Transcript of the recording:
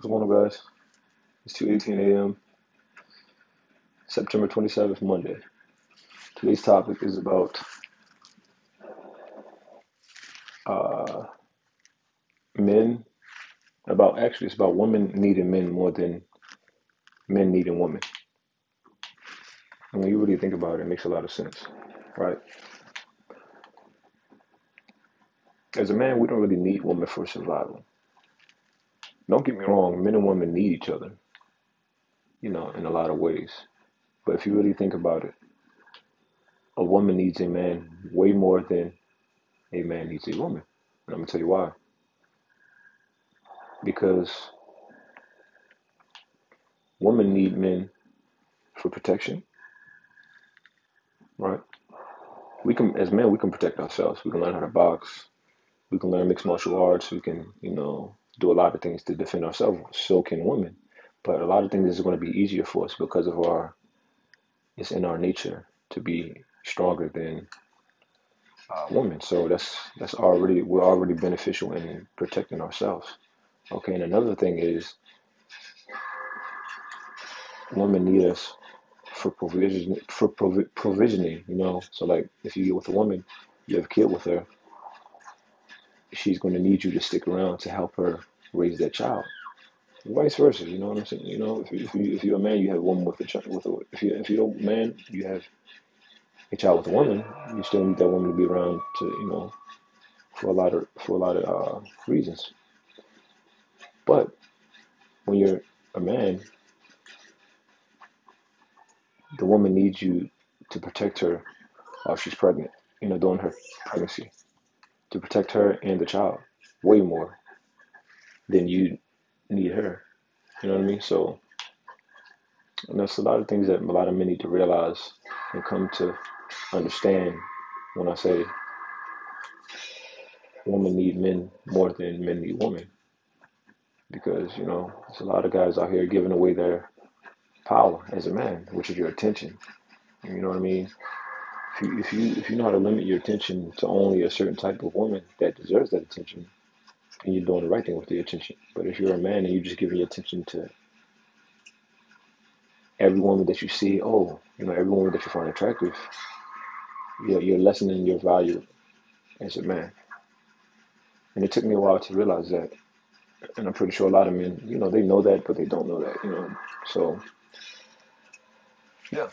What's going on, guys? It's 2:18 a.m. September 27th, Monday. Today's topic is about uh, men. About actually, it's about women needing men more than men needing women. And when you really think about it, it makes a lot of sense, right? As a man, we don't really need women for survival. Don't get me wrong, men and women need each other, you know, in a lot of ways. But if you really think about it, a woman needs a man way more than a man needs a woman. And I'm gonna tell you why. Because women need men for protection, right? We can, as men, we can protect ourselves. We can learn how to box. We can learn mixed martial arts. We can, you know, do a lot of things to defend ourselves. So can women. But a lot of things is going to be easier for us because of our, it's in our nature to be stronger than uh, women. So that's that's already we're already beneficial in protecting ourselves. Okay, and another thing is women need us for provision for provi- provisioning. You know, so like if you get with a woman, you have a kid with her, she's going to need you to stick around to help her raise that child. Vice versa, you know what I'm saying? You know, if, you, if, you, if you're a man, you have a woman with a child. With a, if you if you're a man, you have a child with a woman. You still need that woman to be around to you know for a lot of for a lot of uh, reasons. But when you're a man, the woman needs you to protect her while she's pregnant. You know, during her pregnancy, to protect her and the child way more than you need her. You know what I mean? So, and that's a lot of things that a lot of men need to realize and come to understand when I say women need men more than men need women. Because, you know, there's a lot of guys out here giving away their power as a man, which is your attention. You know what I mean? If you, if you if you know how to limit your attention to only a certain type of woman that deserves that attention, and you're doing the right thing with the attention. But if you're a man and you're just giving your attention to every woman that you see, oh, you know, every woman that you find attractive, you're, you're lessening your value as a man. And it took me a while to realize that. And I'm pretty sure a lot of men, you know, they know that, but they don't know that, you know. So, yeah.